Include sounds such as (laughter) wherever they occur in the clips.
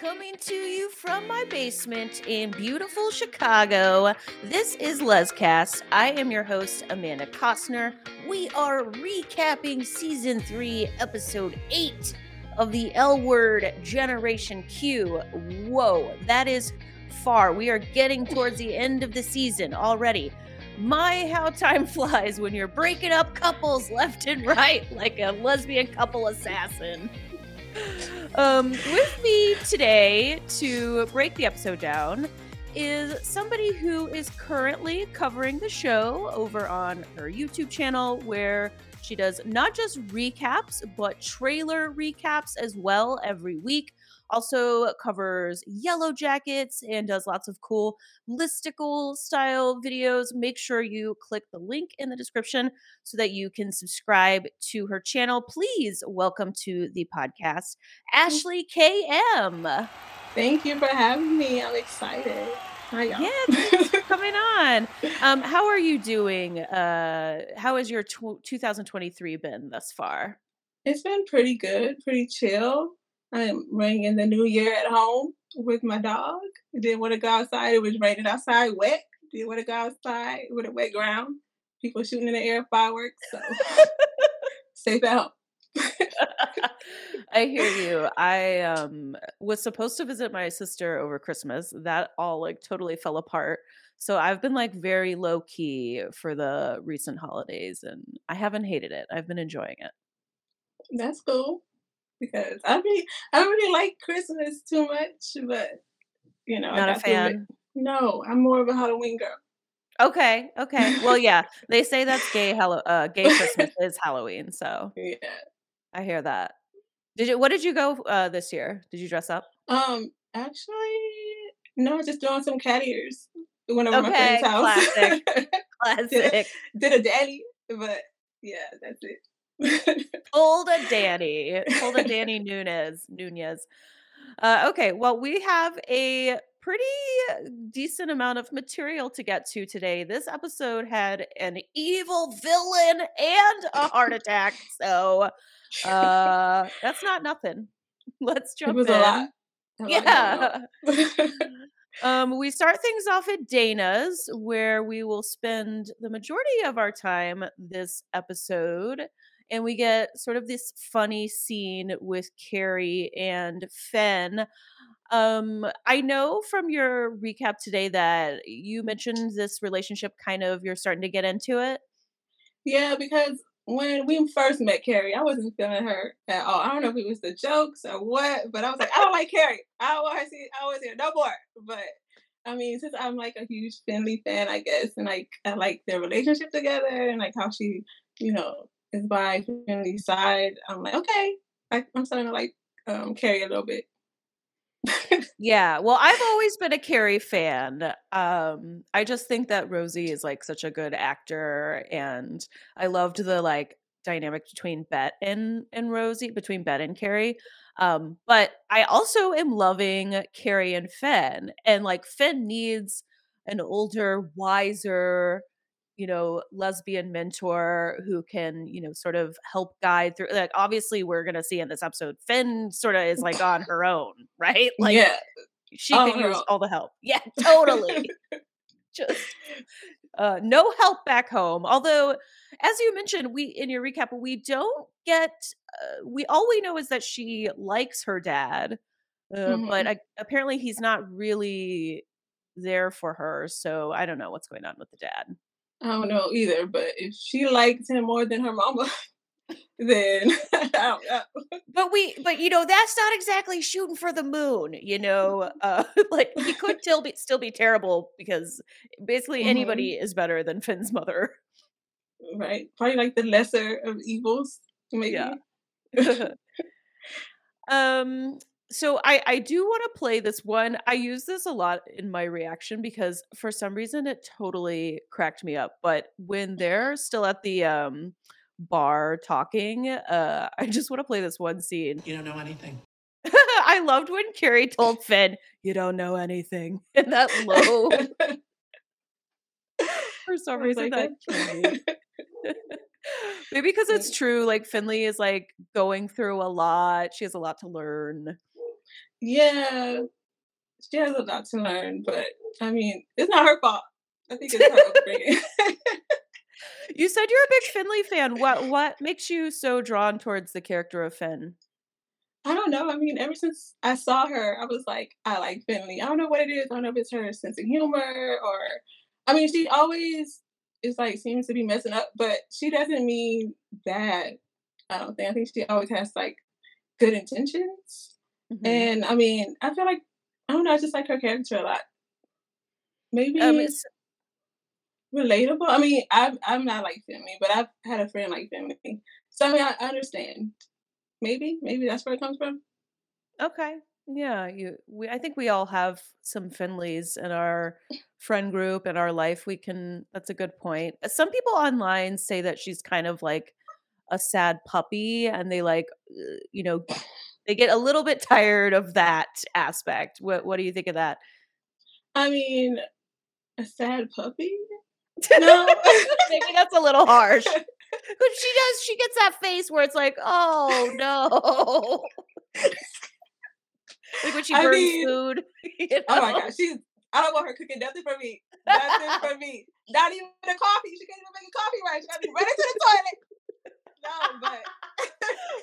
Coming to you from my basement in beautiful Chicago, this is LezCast. I am your host, Amanda Costner. We are recapping season three, episode eight of the L Word Generation Q. Whoa, that is far. We are getting towards the end of the season already. My, how time (laughs) flies when you're breaking up couples left and right like a lesbian couple assassin. Um, with me today to break the episode down is somebody who is currently covering the show over on her YouTube channel where she does not just recaps, but trailer recaps as well every week also covers Yellow Jackets and does lots of cool listicle style videos. Make sure you click the link in the description so that you can subscribe to her channel. Please welcome to the podcast, Ashley Kay M. Thank you for having me. I'm excited. Hi, y'all. Yeah, (laughs) thanks for coming on. Um, how are you doing? Uh, how has your tw- 2023 been thus far? It's been pretty good, pretty chill. I'm ringing the new year at home with my dog. Didn't want to go outside. It was raining outside, wet. Didn't want to go outside with a wet ground. People shooting in the air, fireworks. So (laughs) safe out. (laughs) I hear you. I um was supposed to visit my sister over Christmas. That all like totally fell apart. So I've been like very low key for the recent holidays and I haven't hated it. I've been enjoying it. That's cool because I mean I really like Christmas too much, but you know, not a fan. No, I'm more of a Halloween girl. Okay, okay. Well, (laughs) yeah, they say that's gay. Hello, uh, gay Christmas (laughs) is Halloween, so yeah, I hear that. Did you? What did you go uh, this year? Did you dress up? Um, actually, no, just doing some cat ears. Went over okay, my friend's house. Classic, classic. (laughs) did, a, did a daddy, but yeah, that's it. (laughs) Hold a Dani. Hold a (laughs) Dani Nunez. Nunez. Uh, okay, well, we have a pretty decent amount of material to get to today. This episode had an evil villain and a heart attack, so uh, that's not nothing. (laughs) Let's jump it was in. A lot. yeah. um, we start things off at Dana's, where we will spend the majority of our time this episode and we get sort of this funny scene with Carrie and Finn. Um, I know from your recap today that you mentioned this relationship kind of you're starting to get into it. Yeah, because when we first met Carrie, I wasn't feeling her at all. I don't know if it was the jokes or what, but I was like, I don't like Carrie. I don't want her to see I was here no more. But I mean, since I'm like a huge Finley fan, I guess, and like I like their relationship together and like how she, you know, is by Finley's side, I'm like, okay, I, am starting to like um, Carrie a little bit. (laughs) yeah, well, I've always been a Carrie fan. Um, I just think that Rosie is like such a good actor, and I loved the like dynamic between Bette and and Rosie, between Bette and Carrie. Um, but I also am loving Carrie and Finn, and like Finn needs an older, wiser, you know lesbian mentor who can you know sort of help guide through like obviously we're gonna see in this episode Finn sort of is like (laughs) on her own right? Like yeah she can use own. all the help. Yeah (laughs) totally. Just uh no help back home. Although as you mentioned we in your recap we don't get uh, we all we know is that she likes her dad uh, mm-hmm. but I, apparently he's not really there for her so i don't know what's going on with the dad I don't know either, but if she likes him more than her mama, (laughs) then (laughs) I don't know. But we, but you know, that's not exactly shooting for the moon. You know, uh, (laughs) like he could still be still be terrible because basically mm-hmm. anybody is better than Finn's mother. Right, probably like the lesser of evils, maybe. Yeah. um so I I do want to play this one. I use this a lot in my reaction because for some reason it totally cracked me up. But when they're still at the um bar talking, uh I just want to play this one scene. You don't know anything. (laughs) I loved when Carrie told Finn, "You don't know anything," (laughs) in that low. (laughs) for some reason, like that. Maybe because it's true. Like Finley is like going through a lot. She has a lot to learn. Yeah, she has a lot to learn, but I mean, it's not her fault. I think it's her upbringing. (laughs) you said you're a big (laughs) Finley fan. What what makes you so drawn towards the character of Finn? I don't know. I mean, ever since I saw her, I was like, I like Finley. I don't know what it is. I don't know if it's her sense of humor or, I mean, she always is like seems to be messing up, but she doesn't mean bad. I don't think. I think she always has like good intentions. Mm-hmm. And I mean, I feel like I don't know. I just like her character a lot. Maybe um, it's relatable. I mean, I'm I'm not like Finley, but I've had a friend like Finley, so I mean, I understand. Maybe, maybe that's where it comes from. Okay. Yeah, you we I think we all have some Finleys in our friend group in our life. We can that's a good point. Uh, some people online say that she's kind of like a sad puppy and they like uh, you know they get a little bit tired of that aspect. What what do you think of that? I mean, a sad puppy? No. (laughs) Maybe that's a little harsh. (laughs) But she does she gets that face where it's like, "Oh, no." (laughs) like when she burns I mean, food. You know? Oh my god, she's I don't want her cooking nothing for me. Nothing for me. Not even a coffee. She can't even make a coffee right. She got to be running to the toilet. No, but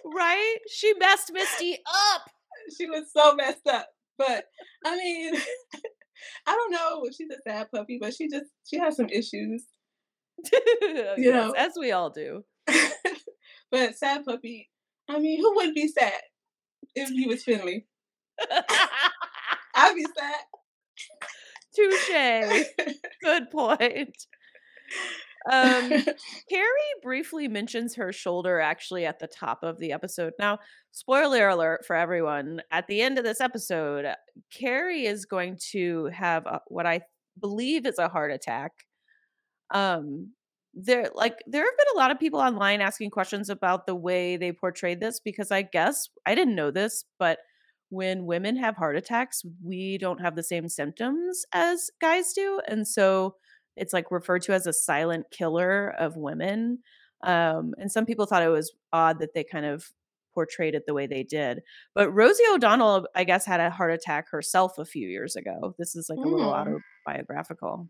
(laughs) right? She messed Misty up. She was so messed up. But I mean, (laughs) I don't know. She's a sad puppy, but she just she has some issues. (laughs) you yes, know, as we all do. but sad puppy. I mean, who wouldn't be sad if he was Finley? I'd be sad. Touche. Good point. Um, (laughs) Carrie briefly mentions her shoulder actually at the top of the episode. Now, spoiler alert for everyone: at the end of this episode, Carrie is going to have a, what I believe is a heart attack. Um, there, like, there have been a lot of people online asking questions about the way they portrayed this because I guess I didn't know this, but when women have heart attacks, we don't have the same symptoms as guys do, and so it's like referred to as a silent killer of women. Um, and some people thought it was odd that they kind of portrayed it the way they did. But Rosie O'Donnell, I guess, had a heart attack herself a few years ago. This is like a little mm. autobiographical.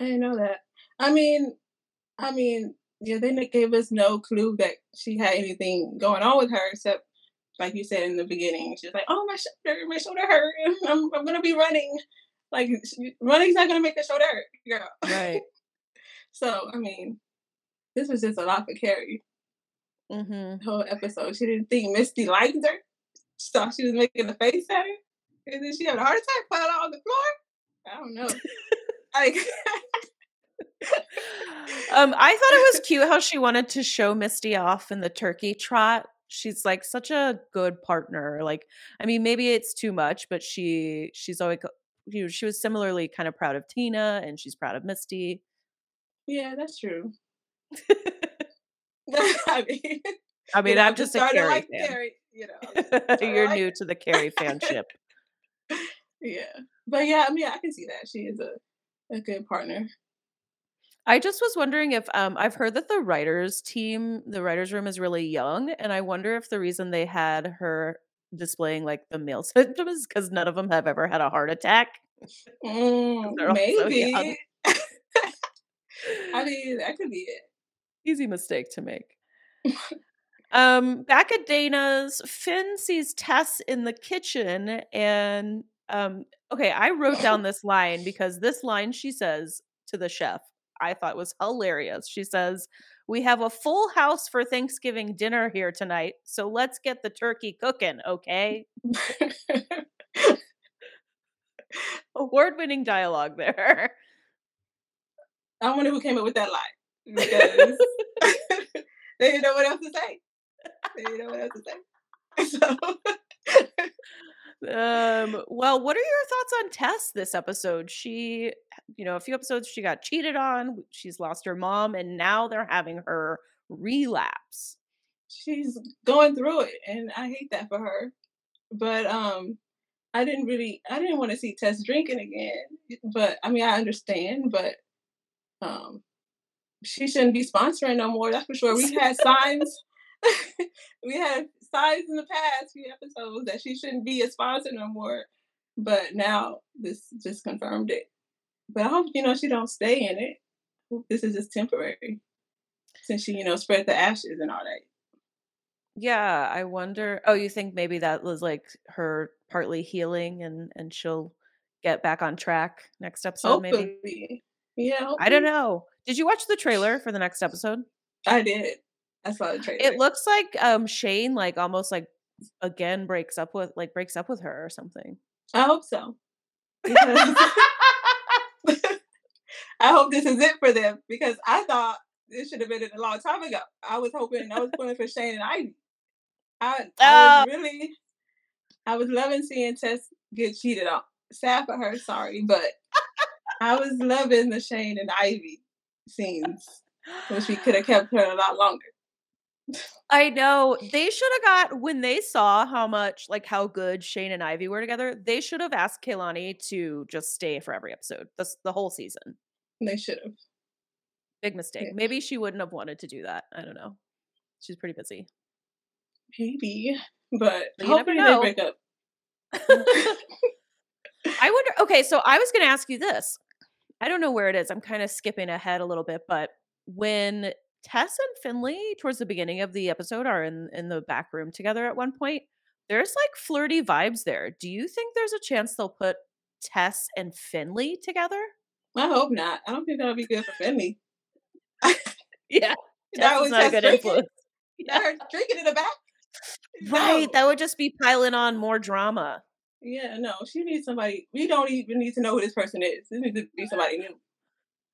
I know that. I mean, I mean, yeah, they gave us no clue that she had anything going on with her, except like you said in the beginning, she's like, "Oh, my shoulder, my shoulder hurt. (laughs) I'm, I'm gonna be running." Like running's not gonna make the show hurt, girl. Right. (laughs) so I mean, this was just a lot for Carrie. Mm-hmm. whole episode, she didn't think Misty liked her. She thought she was making a face at her, and then she had a heart attack, fell out on the floor. I don't know. like. (laughs) um, I thought it was cute how she wanted to show Misty off in the turkey trot. She's like such a good partner. Like, I mean, maybe it's too much, but she she's always you know, she was similarly kind of proud of Tina and she's proud of Misty. Yeah, that's true. (laughs) (laughs) I mean, I mean, I'm just a Carrie like fan. Carrie, you know, (laughs) You're like new to the Carrie fanship. yeah, but yeah, I mean, I can see that she is a a good partner. I just was wondering if um, I've heard that the writers team, the writers room is really young, and I wonder if the reason they had her displaying like the male (laughs) symptoms because none of them have ever had a heart attack. (laughs) Mm, maybe. (laughs) I mean, that could be it. Easy mistake to make. um, back at Dana's, Finn sees Tess in the kitchen, and um, okay, I wrote down this line because this line she says to the chef, I thought was hilarious. She says, we have a full house for Thanksgiving dinner here tonight, so let's get the turkey cooking, okay? (laughs) Award winning dialogue there. I wonder who came up with that line because (laughs) (laughs) they didn't know what else to say. They didn't know what else to say. So. Um well what are your thoughts on tess this episode? She you know a few episodes she got cheated on she's lost her mom and now they're having her relapse. She's going through it and i hate that for her but um i didn't really i didn't want to see tess drinking again but i mean i understand but um she shouldn't be sponsoring no more that's for sure. We had (laughs) signs (laughs) we had signs in the past few episodes that she shouldn't be a sponsor no more. But now this just confirmed it. But I hope you know she don't stay in it. This is just temporary, since she you know spread the ashes and all that. Yeah, I wonder. Oh, you think maybe that was like her partly healing, and and she'll get back on track next episode? Hopefully. Maybe. Yeah. I don't know. Did you watch the trailer for the next episode? I did. I saw the trailer. It looks like um Shane like almost like again breaks up with like breaks up with her or something. I hope so. (laughs) (laughs) I hope this is it for them because I thought this should have been a long time ago. I was hoping I was pulling for Shane and Ivy. I, I was really, I was loving seeing Tess get cheated on. Sad for her, sorry, but I was loving the Shane and Ivy scenes. Wish we could have kept her a lot longer. I know they should have got when they saw how much like how good Shane and Ivy were together. They should have asked Kehlani to just stay for every episode, the the whole season. They should have. Big mistake. Yeah. Maybe she wouldn't have wanted to do that. I don't know. She's pretty busy. Maybe, but, But hopefully they break up. (laughs) I wonder. Okay, so I was going to ask you this. I don't know where it is. I'm kind of skipping ahead a little bit, but when Tess and Finley, towards the beginning of the episode, are in in the back room together at one point, there's like flirty vibes there. Do you think there's a chance they'll put Tess and Finley together? I hope not. I don't think that'll be good for Finley. (laughs) Yeah, (laughs) That was not a good drinking. influence. (laughs) Not her drinking in the back. Right, No. that would just be piling on more drama. Yeah, no, she needs somebody. We don't even need to know who this person is. This needs to be somebody new.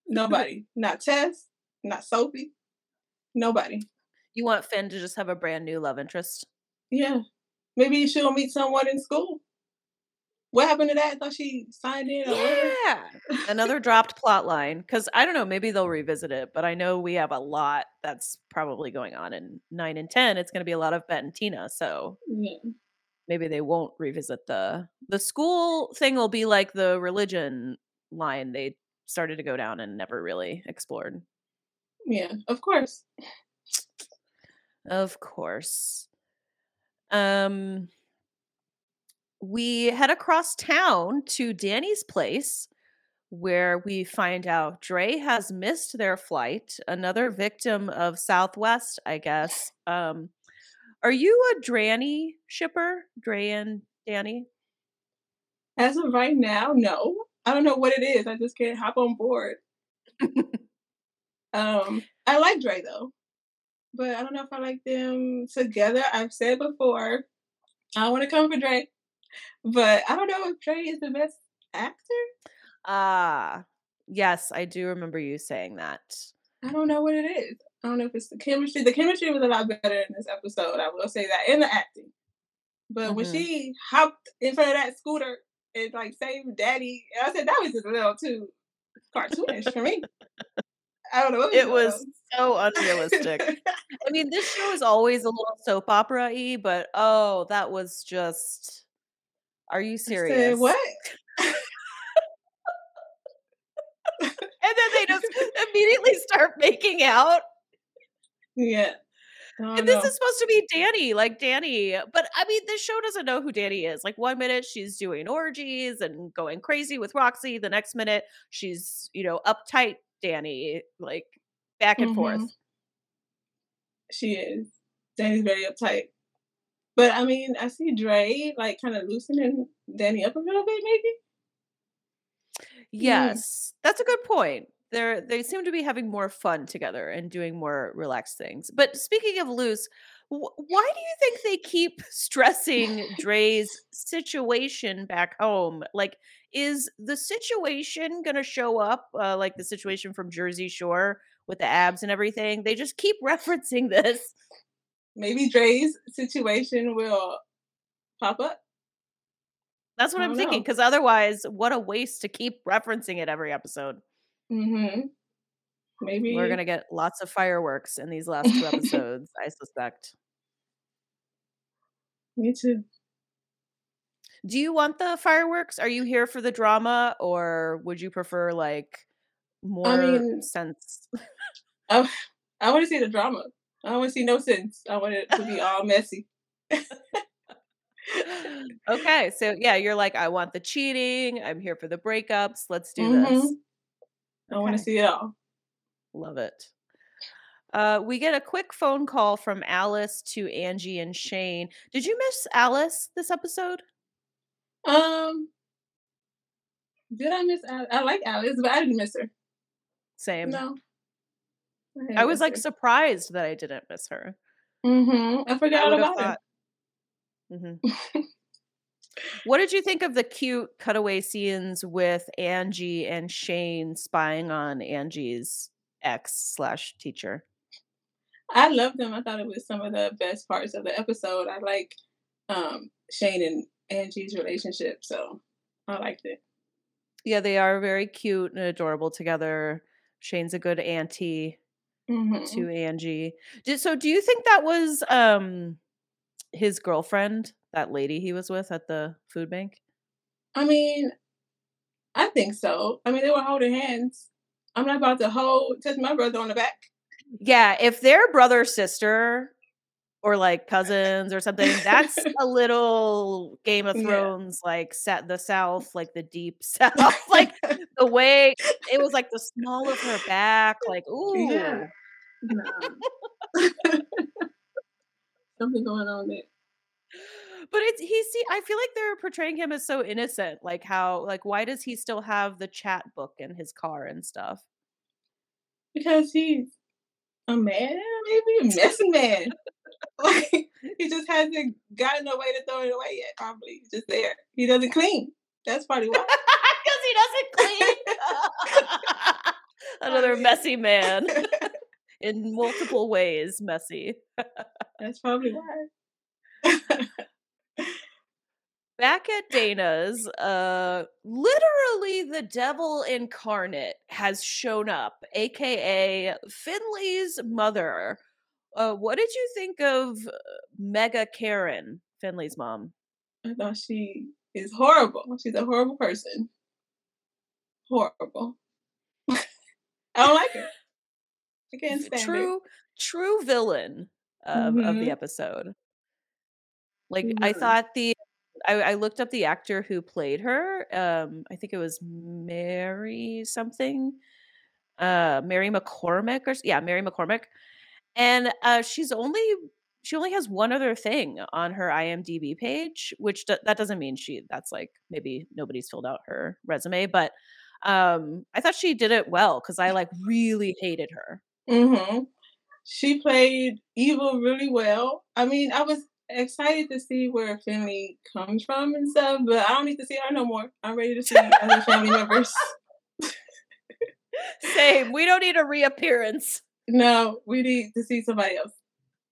Nobody. Not Tess. Not Sophie. Nobody. You want Finn to just have a brand new love interest? Yeah. Maybe she'll meet someone in school. What happened to that? I thought she signed in. Yeah. (laughs) Another dropped plot line. Because I don't know, maybe they'll revisit it, but I know we have a lot that's probably going on in nine and ten. It's gonna be a lot of Bette and Tina. So Yeah. maybe they won't revisit the the school thing will be like the religion line they started to go down and never really explored. Yeah, of course. Of course. Um we head across town to Dani's place where we find out Dre has missed their flight, another victim of Southwest, I guess. Um are you a Dranny shipper? Dre and Dani? As of right now, no. I don't know what it is. I just can't hop on board. (laughs) um, I like Dre though, but I don't know if I like them together. I've said before, I want to come for Dre, but I don't know if Dre is the best actor. Ah, yes, I do remember you saying that. I don't know what it is. I don't know if it's the chemistry. The chemistry was a lot better in this episode. I will say that, in the acting. But when Mhm. she hopped in front of that scooter and like saved Daddy, I said that was just a little too cartoonish for me. I don't know. It was so unrealistic. I mean, this show is always a little soap opera y, but oh, that was just. Are you serious? said, what? And then they just (laughs) immediately start making out. Yeah. Don't And this know. is supposed to be Dani, like Dani. But I mean, this show doesn't know who Dani is. Like one minute she's doing orgies and going crazy with Roxy. The next minute she's, you know, uptight Dani, like back and forth. Mhm. She is. Dani's very uptight. But I mean, I see Dre like kind of loosening Dani up a little bit, maybe. Yes, that's a good point. They're they seem to be having more fun together and doing more relaxed things. But speaking of loose, why do you think they keep stressing Dre's situation back home? Like, is the situation going to show up uh, like the situation from Jersey Shore with the abs and everything? They just keep (laughs) referencing this. Maybe Dre's situation will pop up. That's what I'm thinking. Because otherwise, what a waste to keep referencing it every episode. Mm-hmm. Maybe We're gonna get lots of fireworks in these last two (laughs) episodes, I suspect. Me too. Do you want the fireworks? Are you here for the drama, or would you prefer like more mean- sense? (laughs) I, I want to see the drama. I don't want to see no sense. I want it to be (laughs) all messy. okay, so yeah, you're like, I want the cheating. I'm here for the breakups. Let's do Mhm. this. I want to see it all. Love it. Uh, we get a quick phone call from Alice to Angie and Shane. Did you miss Alice this episode? Um, did I miss? Al- I like Alice, but I didn't miss her. Same. No, I was like surprised that I didn't miss her. mm-hmm. I I forgot have about her. thought. Mhm. what did you think of the cute cutaway scenes with Angie and Shane spying on Angie's ex slash teacher? I loved them. I thought it was some of the best parts of the episode. I like um Shane and Angie's relationship, so I liked it. Yeah, they are very cute and adorable together. Shane's a good auntie hmm to Angie. Did, so do you think that was um his girlfriend, that lady he was with at the food bank? I mean, I think so. I mean, they were holding hands. I'm not about to hold touch my brother on the back. Yeah, if they're brother sister or like cousins or something, that's (laughs) a little Game of Yeah. Thrones like set the South, like the deep (laughs) South, like (laughs) the way it was like the small of her back, like ooh. Yeah. no. Something going on there. But it's he see I feel like they're portraying him as so innocent. Like how like why does he still have the chat book in his car and stuff? Because he's a man, maybe a messy man. (laughs) like he just hasn't gotten a way to throw it away yet. Probably He's just there. He doesn't clean. That's probably why. (laughs) Because he doesn't clean. (laughs) Another messy man in multiple ways, messy. That's probably why. Back at Dana's, uh literally the devil incarnate has shown up, aka Finley's mother. Uh what did you think of uh, Mega Karen, Finley's mom? I thought she is horrible. She's a horrible person. Horrible. (laughs) I don't like her. I can't stand. True true villain of, of the Mhm. episode. Like She I thought the I, I looked up the actor who played her. Um, I think it was Mary something. Uh, Mary McCormack or yeah, Mary McCormack. And uh, she's only she only has one other thing on her IMDb page, which do- that doesn't mean she that's like maybe nobody's filled out her resume, but um, I thought she did it well because I like really hated her. hmm She played evil really well. I mean, I was excited to see where Finley comes from and stuff, but I don't need to see her no more. I'm ready to see other family members. (laughs) Same. We don't need a reappearance. No, we need to see somebody else.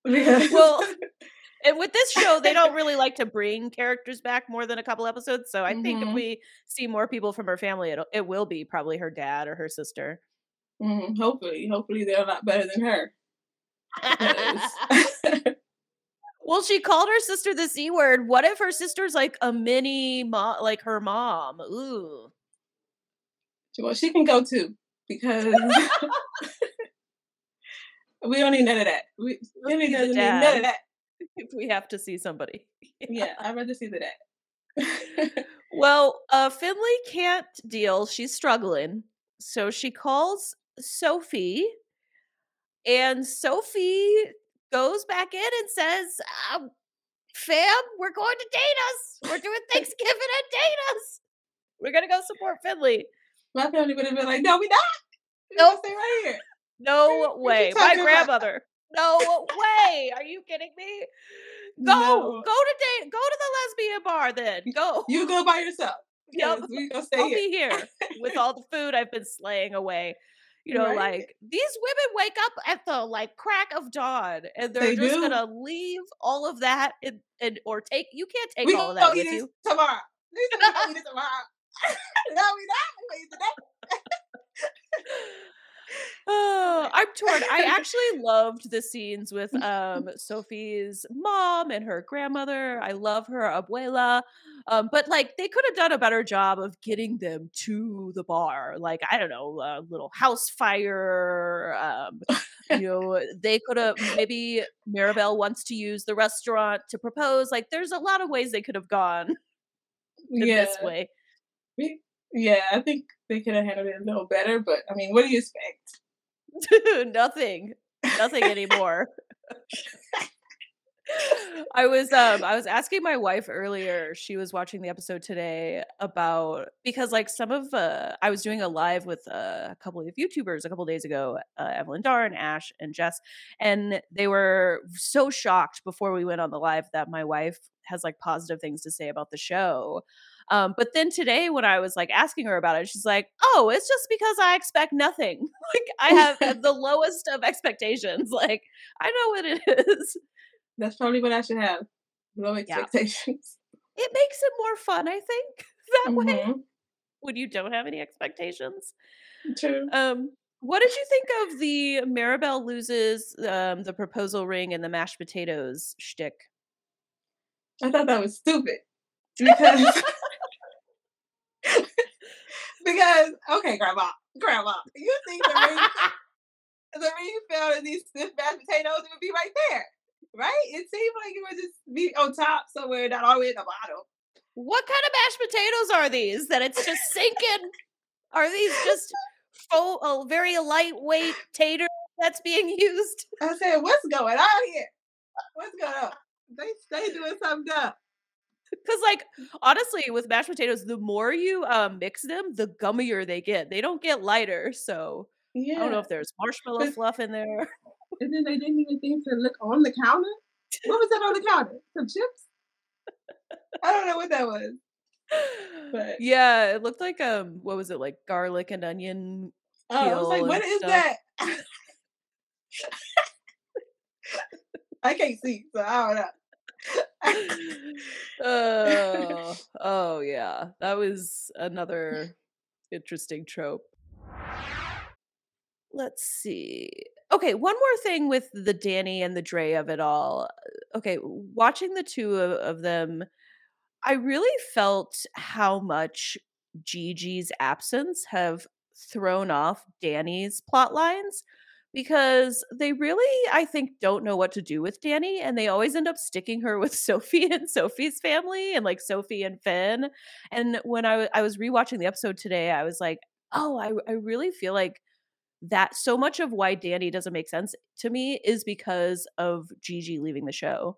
(laughs) Well, (laughs) and with this show, they don't really like to bring characters back more than a couple episodes. So I think if Mhm. we see more people from her family, it'll, it will be probably her dad or her sister. Mhm, hopefully, hopefully they're a lot better than her. Well, she called her sister the C word. What if her sister's like a mini mom, like her mom? Ooh. well, she can go too because (laughs) we don't need none of that. We Let's Finley see the doesn't need none of that. (laughs) If we have to see somebody. (laughs) Yeah, I'd rather see the dad. Well, uh, Finley can't deal. She's struggling. So she calls Sophie, and Sophie goes back in and says, um, Fam, we're going to Dana's. We're doing (laughs) Thanksgiving at Dana's. We're going to go support Finley. My family would have been like, "No, we not. We Nope. stay right here." No way. My talking about? grandmother. No way. Are you kidding me? Go. No. Go to date. Go to the lesbian bar then. Go. You go by yourself. Yep. We gonna stay I'll here. be here with all the (laughs) food I've been slaying away. You know, Right. like these women wake up at the like crack of dawn and they're They just do. gonna leave all of that and, and or take you can't take we all of that with you. tomorrow. (laughs) We gonna eat tomorrow. (laughs) no, we not. We gonna eat today. (laughs) Oh, I'm torn. I actually loved the scenes with um Sophie's mom and her grandmother. I love her abuela. Um, but like they could have done a better job of getting them to the bar. Like, I don't know, a little house fire, um, you know, (laughs) they could have maybe Maribel wants to use the restaurant to propose. Like, there's a lot of ways they could have gone in yeah. this way. Yeah, I think they could have handled it a little better, but I mean, what do you expect? (laughs) nothing nothing anymore (laughs) i was um i was asking my wife earlier she was watching the episode today about because like some of uh i was doing a live with uh, a couple of youtubers a couple days ago uh, evelyn darn ash and jess and they were so shocked before we went on the live that my wife has like positive things to say about the show um, but then today, when I was like asking her about it, she's like, "Oh, it's just because I expect nothing. (laughs) like I have (laughs) the lowest of expectations. Like I know what it (laughs) is. That's probably what I should have. Low Yeah. expectations. It makes it more fun, I think, (laughs) that way Mhm. when you don't have any expectations. True. Um, what did you think of the Maribel loses um, the proposal ring and the mashed potatoes shtick? I thought that was stupid (laughs) because (laughs) because okay, grandma, grandma, you think the ring the ring fell in these stiff mashed potatoes, it would be right there, right? It seemed like it would just be on top somewhere, not all the way at the bottom. What kind of mashed potatoes are these that it's just sinking? Are these just faux, a very lightweight tater that's being used? I said, "What's going on here? What's going on?" They they doing something dumb. Because, like, honestly, with mashed potatoes, the more you um, mix them, the gummier they get. They don't get lighter. So Yeah, I don't know if there's marshmallow fluff in there. And then they didn't even think to look on the counter. What was that on the counter? Some chips? I don't know what that was. But- (gasps) yeah, it looked like um, what was it like garlic and onion? Oh, I was like, what is stuff. that? (laughs) I can't see, so I don't know. (laughs) oh, oh yeah, that was another (laughs) interesting trope. Let's see. Okay, one more thing with the Dani and the Dre of it all. Uh, okay, watching the two of, of them, I really felt how much Gigi's absence have thrown off Dani's plot lines because they really, I think, don't know what to do with Dani, and they always end up sticking her with (laughs) Sophie and Sophie's family, and like Sophie and Finn. And when I wa- I was rewatching the episode today, I was like, oh, I I really feel like that so much of why Dani doesn't make sense to me is because of Gigi leaving the show.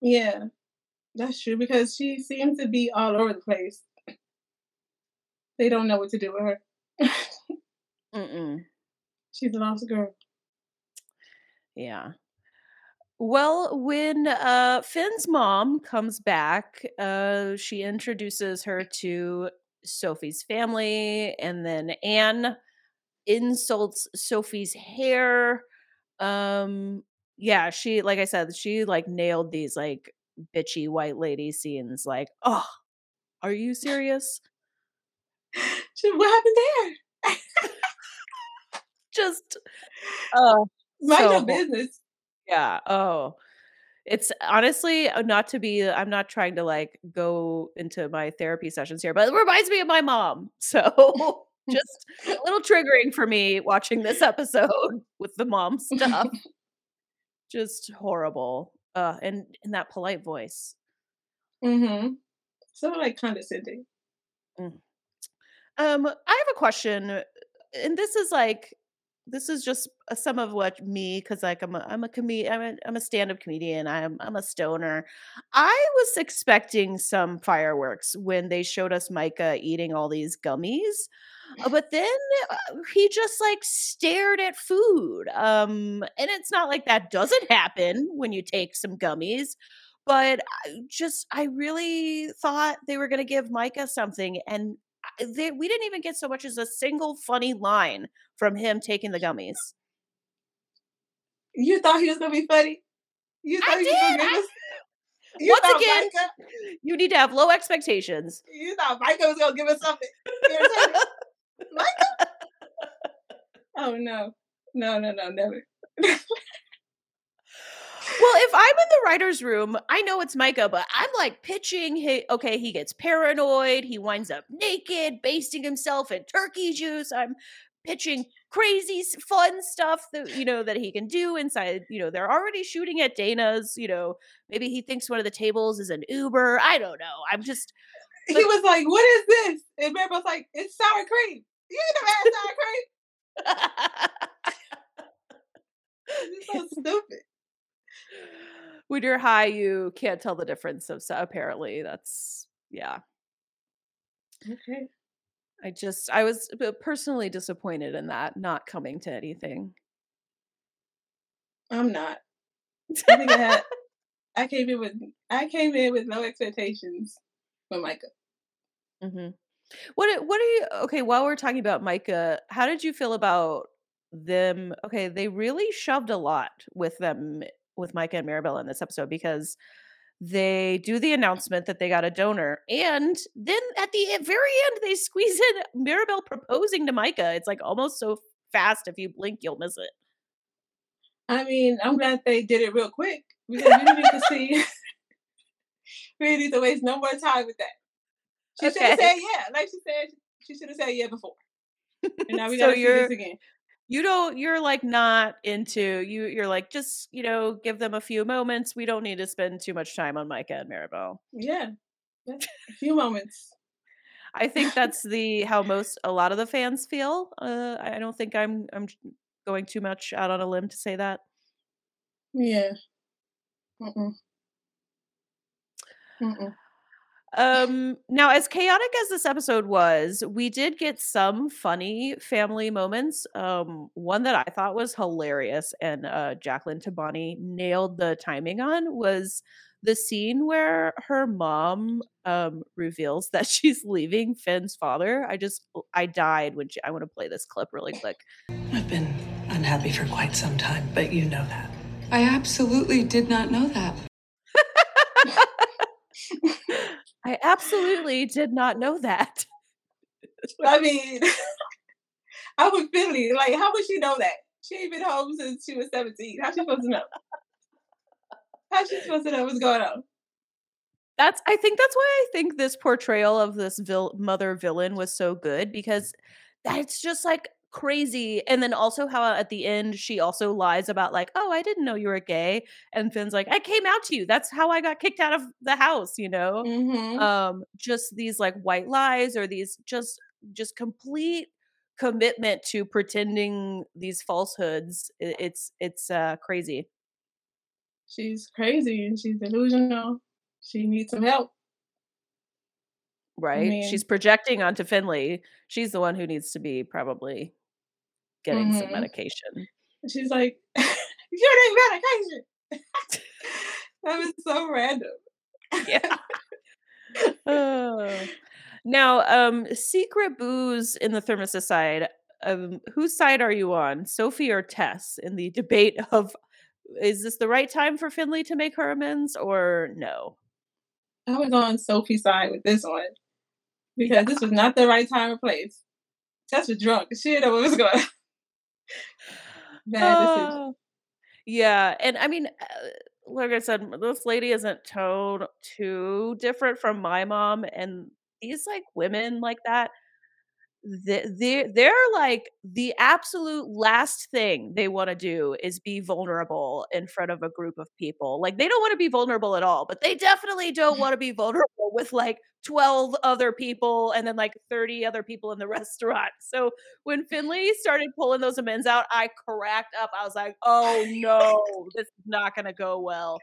yeah, that's true because she seems to be all over the place. They don't know what to do with her. (laughs) Mm-mm. She's a lost girl. Yeah. Well, when uh Finn's mom comes back, uh she introduces her to Sophie's family and then Anne insults Sophie's hair. Um yeah, she like I said, she like nailed these like bitchy white lady scenes like, "Oh, are you serious?" What happened there? (laughs) Just oh, (laughs) Mind So your business. Yeah. Oh, it's honestly uh, not to be. I'm not trying to like go into my therapy sessions here, but it reminds me of my mom. (laughs) So just a little triggering for me watching this episode (laughs) with the mom stuff. (laughs) just horrible. Uh, and in that polite voice. Mm-hmm. Of like condescending. Um, I have a question, uh, and this is like this is just uh, some of what me because like I'm a I'm a comedian I'm a, I'm a stand up comedian I'm I'm a stoner. I was expecting some fireworks when they showed us Micah eating all these gummies, but then uh, he just like stared at food. Um, and it's not like that doesn't happen when you take some gummies. But I just, I really thought they were going to give Micah something, and they, we didn't even get so much as a single funny line from him taking the gummies. You thought he was gonna be funny? You I thought he was gonna did, give I- us (laughs) you Once again- Micah, You need to have low expectations. you thought Micah was gonna give us something. (laughs) Micah? Oh no. No, no, no, never. Well, if I'm in the writer's room, I know it's Micah, but I'm like pitching. He, okay, he gets paranoid. He winds up naked, basting himself in turkey juice. I'm pitching crazy fun stuff that you know that he can do inside you know they're already shooting at dana's you know maybe he thinks one of the tables is an uber i don't know i'm just he was like what is this and was like it's sour cream you ain't never had sour cream it's so stupid when you're high you can't tell the difference So apparently that's yeah okay I just I was personally disappointed in that not coming to anything. I'm not. I think I had (laughs) I came in with I came in with no expectations for Micah. Mm-hmm. What what are you okay? While we're talking about Micah, how did you feel about them? Okay, they really shoved a lot with them with Micah and Maribel in this episode because they do the announcement that they got a donor and then at the very end they squeeze in maribel proposing to micah it's like almost so fast if you blink you'll miss it i mean i'm glad they did it real quick because we need to see (laughs) we need to waste no more time with that she okay. should have said yeah like she said she should have said yeah before. And now (laughs) we gotta so see this again. you don't you're like not into you you're like just you know give them a few moments we don't need to spend too much time on micah and maribel. Yeah, yeah. (laughs) A few moments. I think that's the how most a lot of the fans feel uh i don't think i'm i'm going too much out on a limb to say that. Yeah. Mm-mm. Mm-mm. Um, now, as chaotic as this episode was, we did get some funny family moments. Um, one that I thought was hilarious and uh, Jacqueline Toboni nailed the timing on was the scene where her mom um, reveals that (laughs) she's leaving Finn's father. I just, I died when she, I want to play this clip really (laughs) quick. I've been unhappy for quite some time, but you know that. I absolutely did not know that. (laughs) I absolutely did not know that. (laughs) I mean, (laughs) I was feeling like, how would she know that? She ain't been home since she was 17. How's she supposed to know? How's she supposed to know what's going on? That's I think that's why I think this portrayal of this vil- mother villain was so good because that's just like crazy. And then also how at the end she also lies about like, oh, I didn't know you were gay. And Finn's like, I came out to you. That's how I got kicked out of the house, you know? Mm-hmm. Um, just these like white lies or these just just complete commitment to pretending these falsehoods. It's it's uh crazy. She's crazy and she's delusional. She needs some help right? I mean, She's projecting onto Finley. She's the one who needs to be probably getting mm-hmm. some medication. She's like, (laughs) "You're need medication." (laughs) that was so random. yeah. (laughs) oh. Now, um, secret booze in the thermostat side. Um, whose side are you on, Sophie or Tess, in the debate of is this the right time for Finley to make her amends or no? I was on Sophie's side with this one because this was not the right time or place. Tess was drunk. She didn't know what was going on. Oh, yeah, and I mean, uh, like I said, this lady isn't too too different from my mom, and these like women like that they're, they're like the absolute last thing they want to do is be vulnerable in front of a group of people. Like they don't want to be vulnerable at all, but they definitely don't (laughs) want to be vulnerable with like 12 other people and then like 30 other people in the (laughs) restaurant. So when Finley started pulling those amends out, I cracked up. I was like, oh (laughs) no, this is not going to go well.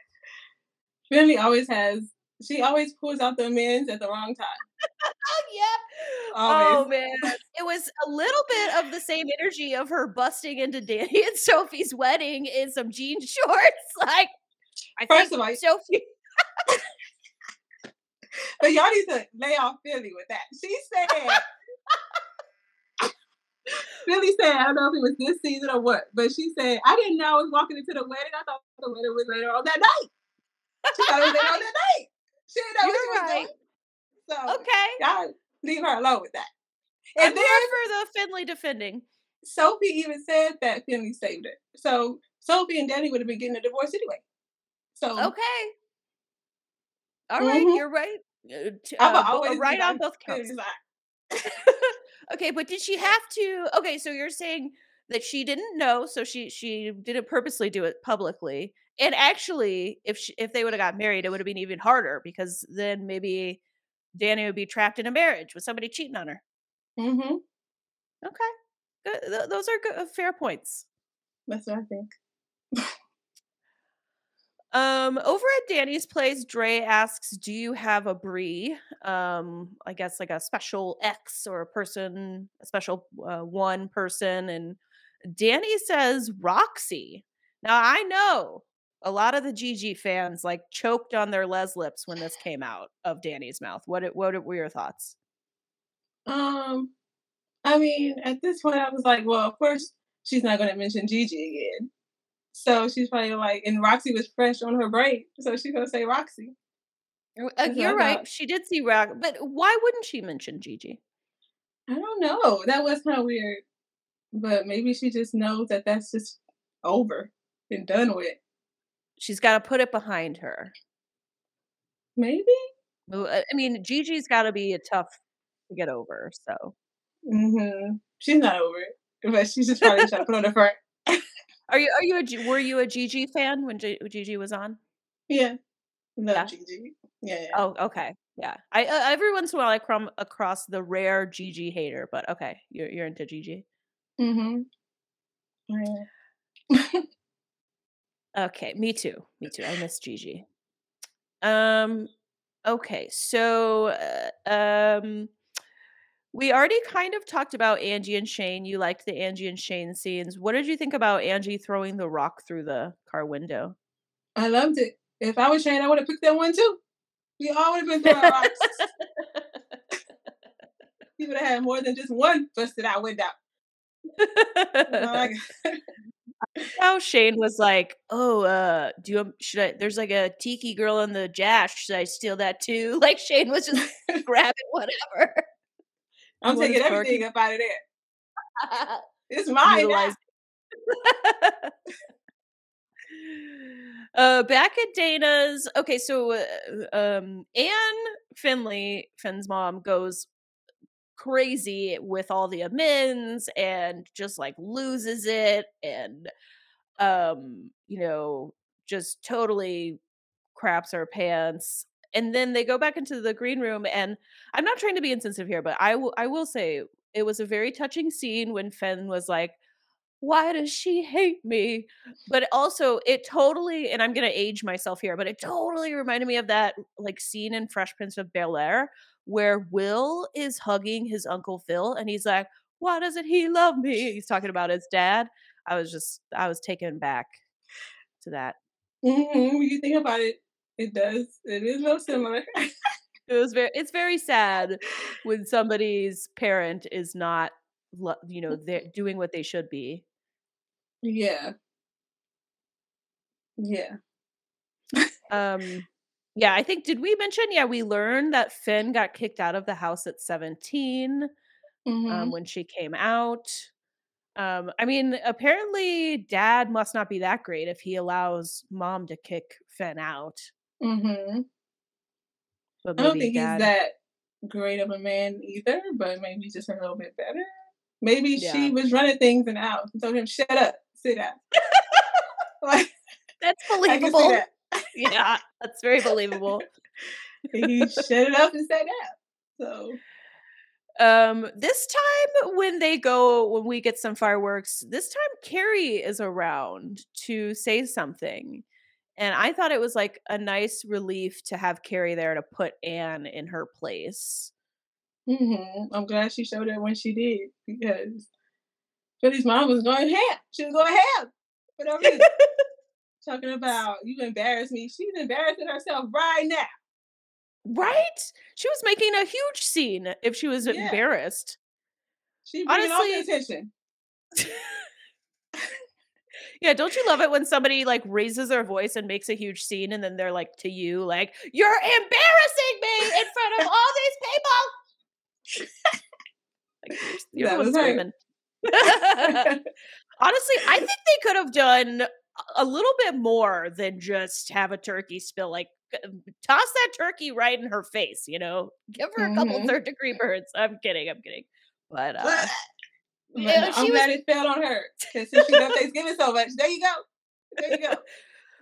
Finley always has, she always pulls out the amends at the wrong time. (laughs) yep. Oh man, it was a little bit of the same energy of her busting into Dani (laughs) and Sophie's wedding in some jean shorts. (laughs) Like, I first of all, Sophie. but y'all need to lay off Philly with that. She said. Philly said, I don't know if it was this season or what, but she said, I didn't know I was walking into the wedding. I thought the wedding was later on that night. She thought it was later on that night. She didn't know You're what she was right. doing. So okay, y'all leave her alone with that. And, and then for the Finley defending. Sophie even said that Finley saved it. So Sophie and Dani would have been getting a divorce anyway. So okay, all mm-hmm. right, you're right. Uh, uh always right on both counts. (laughs) okay, but did she have to? Okay, so you're saying that she didn't know, so she she didn't purposely do it publicly. And actually, if she, if they would have got married, it would have been even harder because then maybe Dani would be trapped in a marriage with somebody cheating on her. Mm-hmm. Okay, good. Th- those are good, uh, fair points. That's what I think. Um, over at Dani's place, Dre asks, "Do you have a Brie? Um, I guess like a special X or a person, a special uh, one person." And Dani says Roxy. Now I know a lot of the Gigi fans like choked on their les lips when this came out of Dani's mouth. What what were your thoughts? Um, I mean, at this point, I was like, well, of course, she's not going to mention Gigi again. So she's probably like, and Roxy was fresh on her break, so she's gonna say Roxy. Uh, you're right. She did see Rock, but why wouldn't she mention Gigi? I don't know. That was kind of weird, but maybe she just knows that that's just over and done with. She's got to put it behind her. Maybe. I mean, Gigi's got to be a tough to get over. So. Mm-hmm. She's not over it, but she's just probably trying to put on the front. (laughs) Are you are you a were you a Gigi fan when G, Gigi was on? Yeah, no yeah. Gigi. Yeah, yeah, Oh, okay. Yeah. I uh, every once in a while I come across the rare Gigi hater, but okay, you're you're into Gigi. Mm-hmm. Yeah. (laughs) okay, me too. Me too. I miss Gigi. Um. Okay, so uh, um we already kind of talked about Angie and Shane. You liked the Angie and Shane scenes. What did you think about Angie throwing the rock through the car window? I loved it. If I was Shane, I would have picked that one too. We all would have been throwing rocks. (laughs) he would have had more than just one busted out window. (laughs) (laughs) How Shane was like, "Oh, uh, do you should I? There's like a tiki girl in the Jash. Should I steal that too?" (laughs) Like Shane was just (laughs) (laughs) grabbing whatever. I'm taking everything up out of there. it's mine. uh, back at Dana's. Okay, so uh, um, Anne Finley, Finn's mom, goes crazy with all the amends and just like loses it and um you know just totally craps her pants. And then they go back into the green room and i'm not trying to be insensitive here but I, w- I will say it was a very touching scene when finn was like why does she hate me? But also it totally and i'm gonna age myself here but it totally reminded me of that like scene in fresh prince of bel air where will is hugging his uncle phil and he's like why doesn't he love me he's talking about his dad i was just i was taken back to that mm-hmm. you think about it it does. It is real similar. (laughs) it was very. It's very sad when somebody's parent is not, you know, they're doing what they should be. Yeah. Yeah. (laughs) um. Yeah, I think did we mention? Yeah, we learned that Finn got kicked out of the house at 17 um, mm-hmm. um, when she came out. Um, I mean, apparently, Dad must not be that great if he allows Mom to kick Finn out. Mm-hmm. I don't think dad... he's that great of a man either, but maybe just a little bit better. Maybe yeah. she was running things in the house and told him, "Shut up, sit down." (laughs) like that's (laughs) believable. That. yeah, that's very believable. (laughs) he shut it up and sat down. So um this time when they go when we get some fireworks this time carrie is around to say something and I thought it was like a nice relief to have Carrie there to put Anne in her place. Mm-hmm. I'm glad she showed it when she did because Philly's mom was going ham. She was going ham for no reason. Talking about you embarrassed me. She's embarrassing herself right now. Right? She was making a huge scene if she was yeah. embarrassed. She bringing Honestly, all the attention. (laughs) Yeah, don't you love it when somebody like raises their voice and makes a huge scene and then they're like to you like, "You're embarrassing me in front of all these people." like, you're, you're screaming. (laughs) Honestly, I think they could have done a little bit more than just have a turkey spill. Like, toss that turkey right in her face. You know, give her a couple mm-hmm. third degree burns. I'm kidding. I'm kidding. But uh, (laughs) Yeah, she I'm was- glad it fell on her because since she loves (laughs) Thanksgiving so much, there you go. There you go.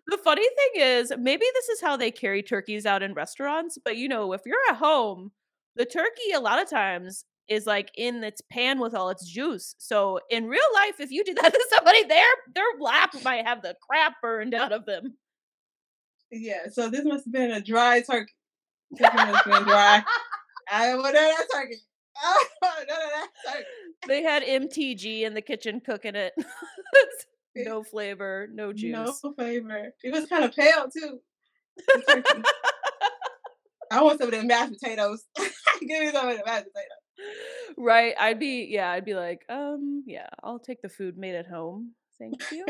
The funny thing is, maybe this is how they carry turkeys out in restaurants, but you know, if you're at home, the turkey a lot of times is like in its pan with all its juice. So in real life, if you do (laughs) that to somebody, their their lap might have the crap burned out of them. Yeah, so this must have been a dry turkey. This must have been dry. (laughs) I want that turkey. (laughs) None of that turkey. they had MTG in the kitchen cooking it. no flavor, no juice. No flavor. It was kind of pale too. I want some of them mashed potatoes. Give me some of the mashed potatoes. Right. I'd be yeah, I'd be like, um, yeah, I'll take the food made at home. Thank you.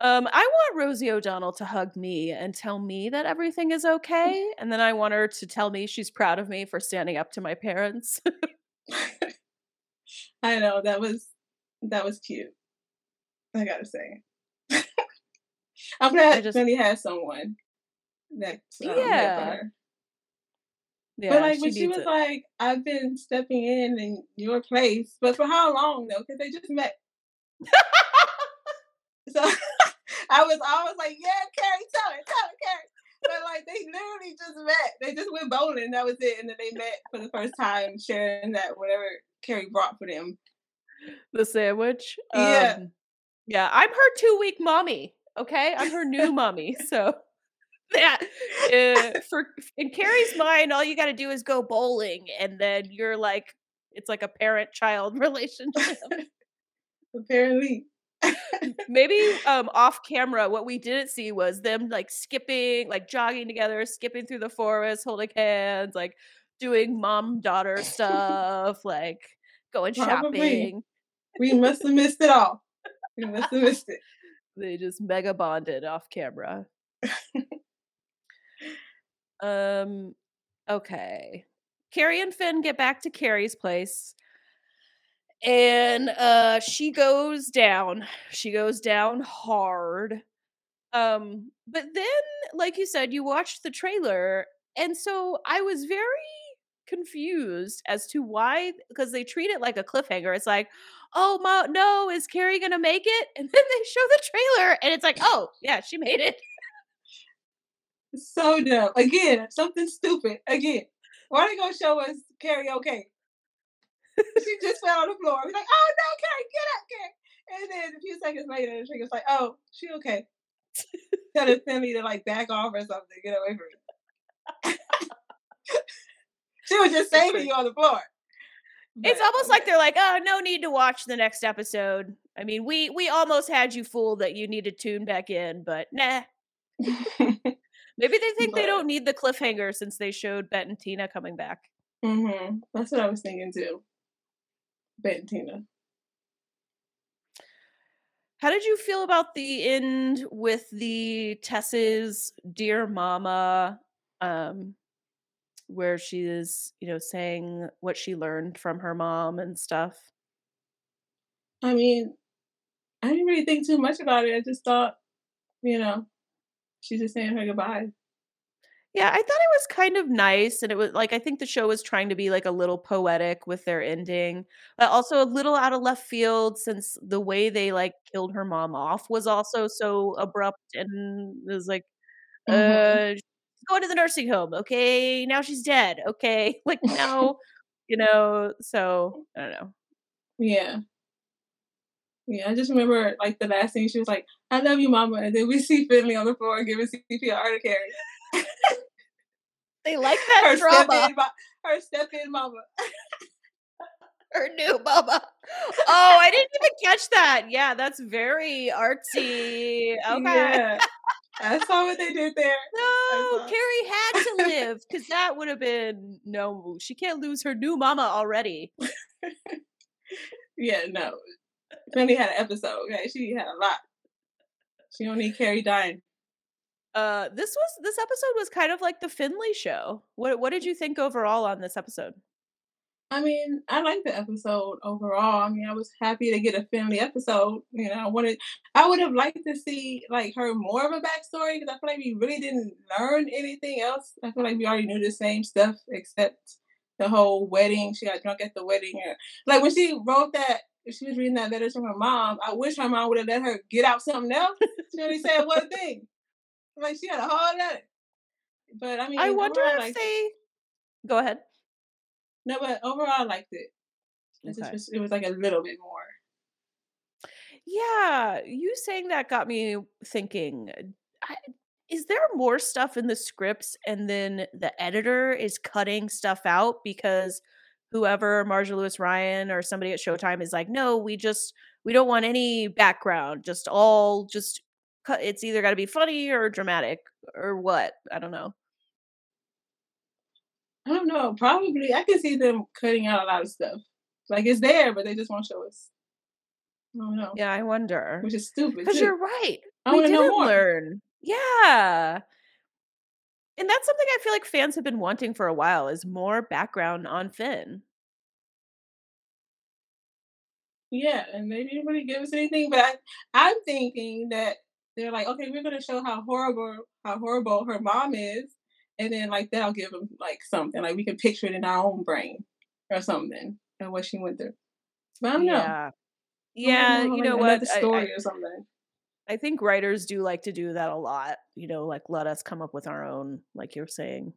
um, I want Rosie O'Donnell to hug me and tell me that everything is okay. And then I want her to tell me she's proud of me for standing up to my parents. (laughs) I know that was that was cute. I gotta say. (laughs) I'm glad just- Cindy has someone that's um, Yeah. Yeah. but like when she was it. like, "I've been stepping in in your place," but for how long though? Because they just met. (laughs) So (laughs) I was always like, "Yeah, Carrie, tell her, tell her, Carrie." But like they literally just met. They just went bowling. and That was it, and then they met for the first time, sharing that whatever Carrie brought for them. the sandwich. Yeah. Um, yeah, I'm her two week mommy. Okay, I'm her new mommy. So that uh, (laughs) for in Carrie's mind, all you got to do is go bowling, and then you're like, it's like a parent child (laughs) relationship. (laughs) Apparently, Maybe um off camera, what we didn't see was them like skipping, like jogging together, skipping through the forest, holding hands, like doing mom daughter stuff, like going Probably. shopping. we must have missed it all. We must have missed it. They just mega bonded off camera. Um okay. Carrie and Finn get back to Carrie's place. And uh she goes down. She goes down hard. Um but then like you said you watched the trailer and so I was very confused as to why because they treat it like a cliffhanger. It's like, "Oh ma- no, is Carrie to make it?" (laughs) And then they show the trailer and it's like, "Oh, yeah, she made it." So dumb. Again, something stupid. Again, why they gonna show us Carrie okay? she just fell on the floor. We're like, oh no, Carrie, get up, Carrie. And then a few seconds later, the trigger's like, oh, she okay. Telling Finley to like back off or something, get away from it. (laughs) she was just saving you on the floor. It's But, almost like they're like, "Oh, no need to watch the next episode." I mean, we we almost had you fooled that you need to tune back in, but nah. (laughs) Maybe they think they don't need the cliffhanger since they showed Bette and Tina coming back. Mm-hmm. That's what I was thinking too. Bette and Tina. How did you feel about the end with the Tess's dear mama um where she is, you know, saying what she learned from her mom and stuff? I mean, I didn't really think too much about it. I just thought, you know, she's just saying her goodbye. Yeah, I thought it was kind of nice and it was like I think the show was trying to be like a little poetic with their ending, but also a little out of left field since the way they like killed her mom off was also so abrupt and it was like Mhm. uh she's going to the nursing home, okay? Now she's dead. Okay. (laughs) Like now, (laughs) you know, so I don't know. Yeah. Yeah, I just remember like the last thing she was like, I love you, mama. And then we (laughs) see Finley on the floor giving CPR to Carrie. (laughs) They like that Her drama. step in, her step in mama. Her new mama. Oh, I didn't even catch that. Yeah, that's very artsy. Okay. Yeah. I saw what they did there. No. Carrie had to (laughs) live because that would have been no. She can't lose her new mama already. Yeah, no. Finley had an episode. Okay, she had a lot. She don't need Carrie dying. Uh, this was this episode was kind of like the Finley show. What what did you think overall on this episode? I mean, I liked the episode overall. I mean, I was happy to get a Finley episode. You know, I wanted, I would have liked to see like her more of a backstory because I feel like we really didn't learn anything else. I feel like we already knew the same stuff except the whole wedding. She got drunk at the wedding. Like when she wrote that, she was reading that letter to her mom. I wish her mom would have let her get out something else. (laughs) she only said one thing. Like she had a whole letter. But I mean, I wonder overall, if they. Go ahead. No, but overall, I liked it. It, Okay. just it was like a little bit more. Yeah, you saying that got me thinking. Uh, I, is there more stuff in the scripts and then the editor is cutting stuff out because whoever Marja Lewis Ryan or somebody at Showtime is like, no, we just we don't want any background, just all just cut. It's either got to be funny or dramatic or what. I don't know. I don't know. Probably, I can see them cutting out a lot of stuff. Like it's there, but they just won't show us. I don't know. Yeah, I wonder Which is stupid. because you're right. I want to know didn't more. learn. Yeah. And that's something I feel like fans have been wanting for a while is more background on Finn. Yeah, and they didn't really give us anything. But I, I'm thinking that they're like, okay, we're gonna show how horrible, how horrible her mom is, and then like that'll give them like something, like we can picture it in our own brain or something, and what she went through. But I don't know. Yeah. I wanna Yeah, you like, know another what? I, Story I, or something. I think writers do like to do that a lot. You know, like let us come up with our own, like you're saying,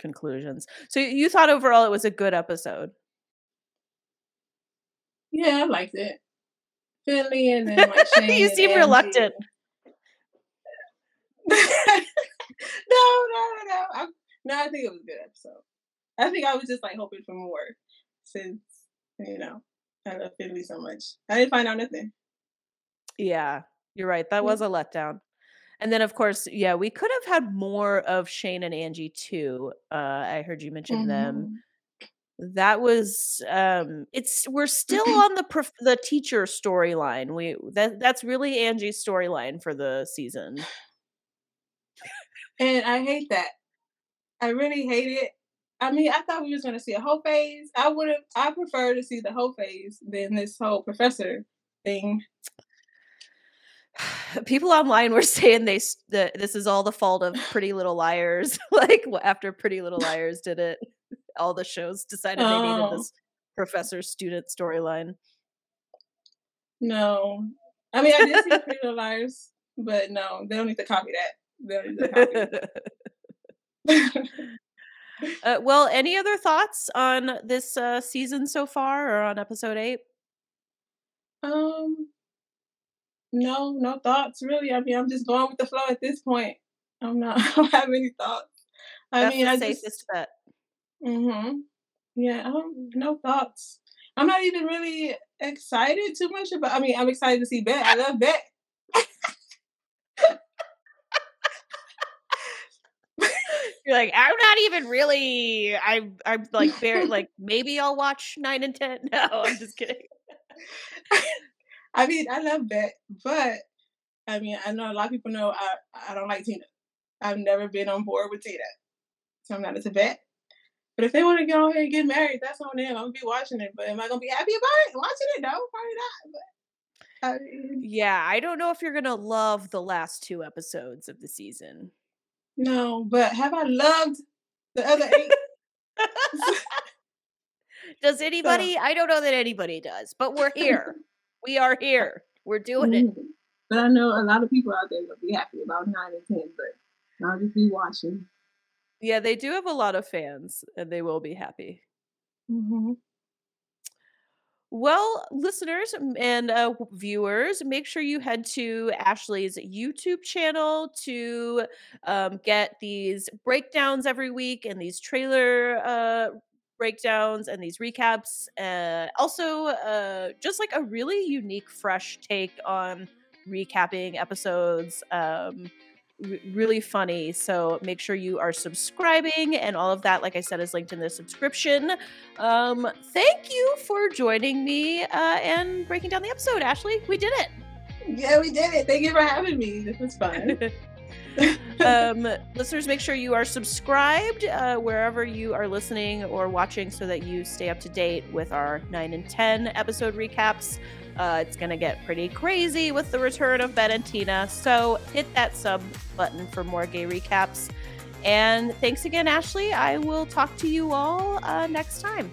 conclusions. So you thought overall it was a good episode. Yeah, I liked it. Finley and then (laughs) you seem reluctant. (laughs) no, no, no. I, no, I think it was a good episode. I think I was just like hoping for more since you know I love Finley so much. I didn't find out nothing. Yeah, you're right. That was a letdown. And then, of course, yeah, we could have had more of Shane and Angie too. Uh, I heard you mention them. Mhm. That was um it's we're still (clears throat) on the prof- the teacher storyline. We that that's really Angie's storyline for the season. And I hate that. I really hate it. I mean, I thought we was gonna see a whole phase. I would have. I prefer to see the whole phase than this whole professor thing. (sighs) People online were (laughs) saying they that this is all the fault of (sighs) Pretty Little Liars. (laughs) like after Pretty Little (laughs) Liars did it, all the shows decided they needed Oh. this professor student storyline. No, I mean I did see Pretty Little Liars, but no, they don't need to copy that. They don't need to copy. uh, well, any other thoughts on this uh, season so far, or on episode eight? um, no, no thoughts really. I mean, I'm just going with the flow at this point. I'm not. (laughs) I don't have any thoughts. I That's mean, I just. bet. Mm-hmm. Yeah, no thoughts. I'm not even really excited too much about. I mean, I'm excited to see Bette. I love Bette. (laughs) You're like, I'm not even really. I'm. I'm like, bare, like maybe I'll watch nine and ten. (laughs) No, I'm just kidding. I mean, I love Bette, but I mean, I know a lot of people know I I don't like Tina. I've never been on board with Tina, so I'm not into Bette. But if they want to go ahead and get married, that's on them. I'm gonna be watching it, but am I gonna be happy about it? Watching it? No, probably not. But I mean, Yeah, I don't know if you're gonna love the last two episodes of the season. no. But have I loved the other eight? (laughs) Does (laughs) anybody? I don't know that anybody does, but we're (laughs) here. We are here. We're doing it. But I know a lot of people out there will be happy about nine and ten, but I'll just be watching. Yeah, they do have a lot of fans, and they will be happy. Mm-hmm. Well, listeners and uh, viewers, make sure you head to Ashley's YouTube channel to um, get these breakdowns every week and these trailer uh, breakdowns and these recaps. Uh, also, uh, just like a really unique, fresh take on recapping episodes. Um, r- really funny. So make sure you are subscribing, and all of that, like I said, is linked in the subscription. Um, thank you for joining me uh, and breaking down the episode, Ashley. We did it. Yeah, we did it. Thank you for having me. This was fun. (laughs) (laughs) um, listeners, make sure you are subscribed uh, wherever you are listening or watching so that you stay up to date with our 9 and 10 episode recaps. Uh, it's going to get pretty crazy with the return of Bette and Tina. So hit that sub button for more gay recaps. And thanks again, Ashley. I will talk to you all uh, next time.